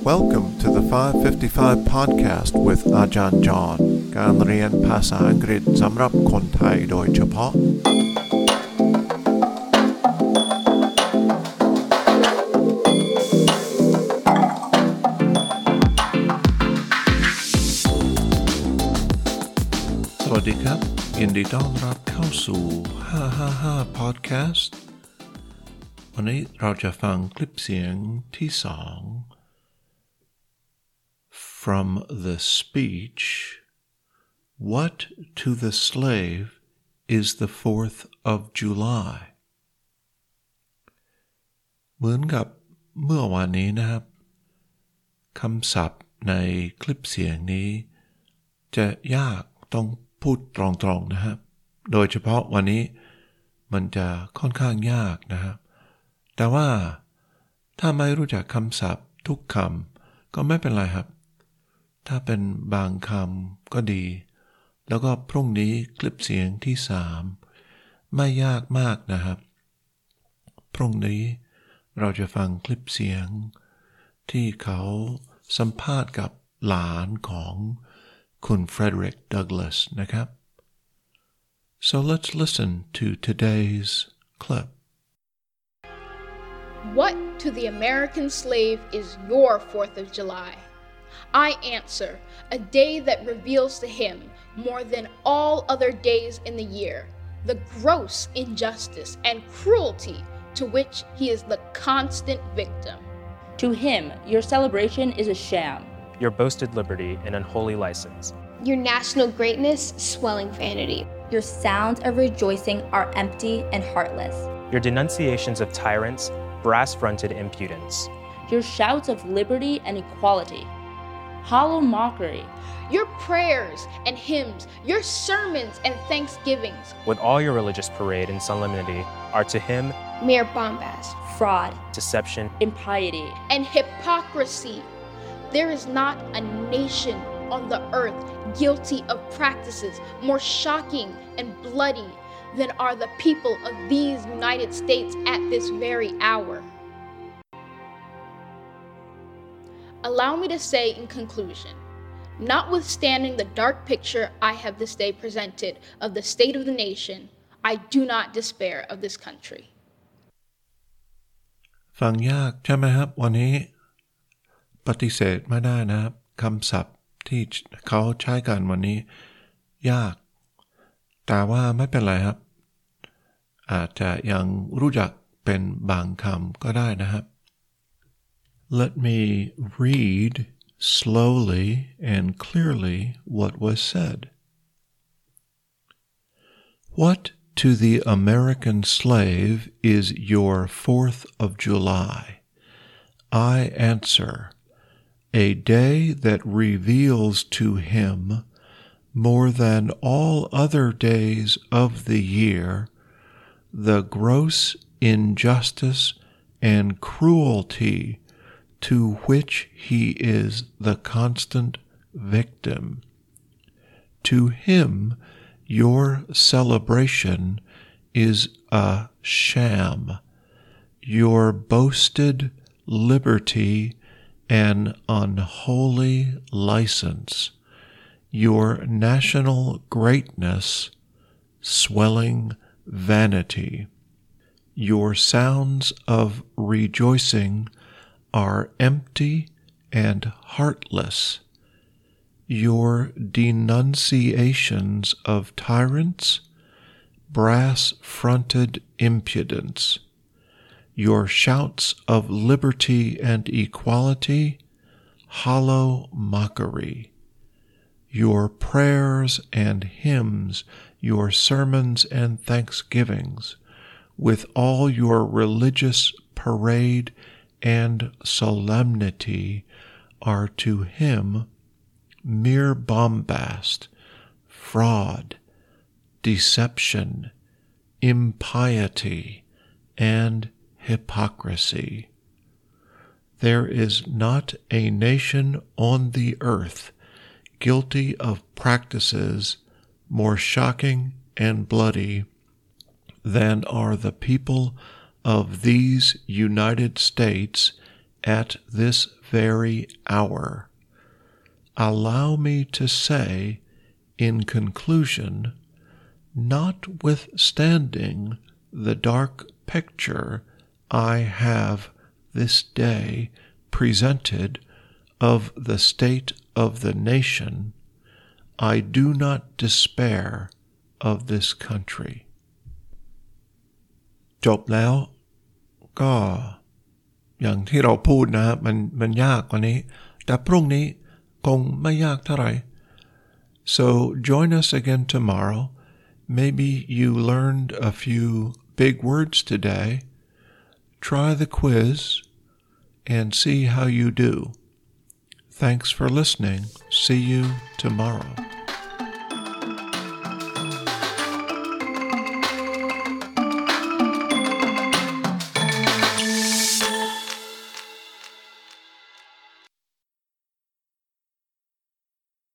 Welcome to the 555 podcast with อาจารย์จอห์นการเรียนภาษาอังกฤษสำหรับคนไทยโดยเฉพาะ สวัสดีครับ ยินดีต้อนรับเข้าสู่ 555 podcast วันนี้เราจะฟังคลิปเสียงที่สอง From the speech What to the slave is the 4th of July เหมือนกับเมื่อวานนี้นะครับคำศัพท์ในคลิปเสียงนี้ จะยากต้องพูดตรงๆนะครับ โดยเฉพาะวันนี้มันจะค่อนข้างยากนะครับ แต่ว่าถ้าไม่รู้จักคำศัพท์ทุกคำก็ไม่เป็นไรครับ ถ้าเป็นบางคำก็ดี แล้วก็พรุ่งนี้คลิปเสียงที่สามไม่ยากมากนะครับ พรุ่งนี้เราจะฟังคลิปเสียง ที่เขาสัมภาษณ์กับหลานของคุณเฟรเดริกดักลาสนะครับ so let's listen to today's clip What to the American slave is your 4th of July? I answer, a day that reveals to him, more than all other days in the year, the gross injustice and cruelty to which he is the constant victim. To him, your celebration is a sham. your boasted liberty an unholy license. Your national greatness, swelling vanity. Your sounds of rejoicing are empty and heartless. Your denunciations of tyrants, brass fronted impudence. Your shouts of liberty and equality. Hollow mockery. Your prayers and hymns, your sermons and thanksgivings, With all your religious parade and solemnity are to him Mere bombast. Fraud. deception, Impiety. and hypocrisy. There is not a nation on the earth guilty of practices more shocking and bloody than are the people of these United States at this very hour. Allow me to say in conclusion, notwithstanding the dark picture I have this day presented of the state of the nation, I do not despair of this country. ฟังยากใช่ไหมครับวันนี้ ปฏิเสธไม่ได้นะครับคำศัพท์ที่เขาใช้กันวันนี้ ยาก แต่ว่าไม่เป็นไรครับ อาจจะยังรู้จักเป็นบางคำก็ได้นะครับ Let me read slowly and clearly what was said. What to the American slave is your 4th of July? I answer, a day that reveals to him, more than all other days of the year, the gross injustice and cruelty to which he is the constant victim. To him, your celebration is a sham, your boasted liberty an unholy license, your national greatness swelling vanity. Your sounds of rejoicing are empty and heartless. Your denunciations of tyrants, brass fronted impudence, your shouts of liberty and equality, hollow mockery, your prayers and hymns, your sermons and thanksgivings, with all your religious parade and solemnity, are to him mere bombast, fraud, deception, impiety, and hypocrisy. There is not a nation on the earth guilty of practices more shocking and bloody than are the people of these United States at this very hour. Allow me to say, in conclusion, notwithstanding the dark picture I have this day presented of the state of the nation, I do not despair of this country. จบแล้วก็อย่างที่เราพูดนะมันมันยากกว่านี้ แต่พรุ่งนี้คงไม่ยากเท่าไหร่ so join us again tomorrow maybe you learned a few big words today try the quiz and see how you do thanks for listening see you tomorrow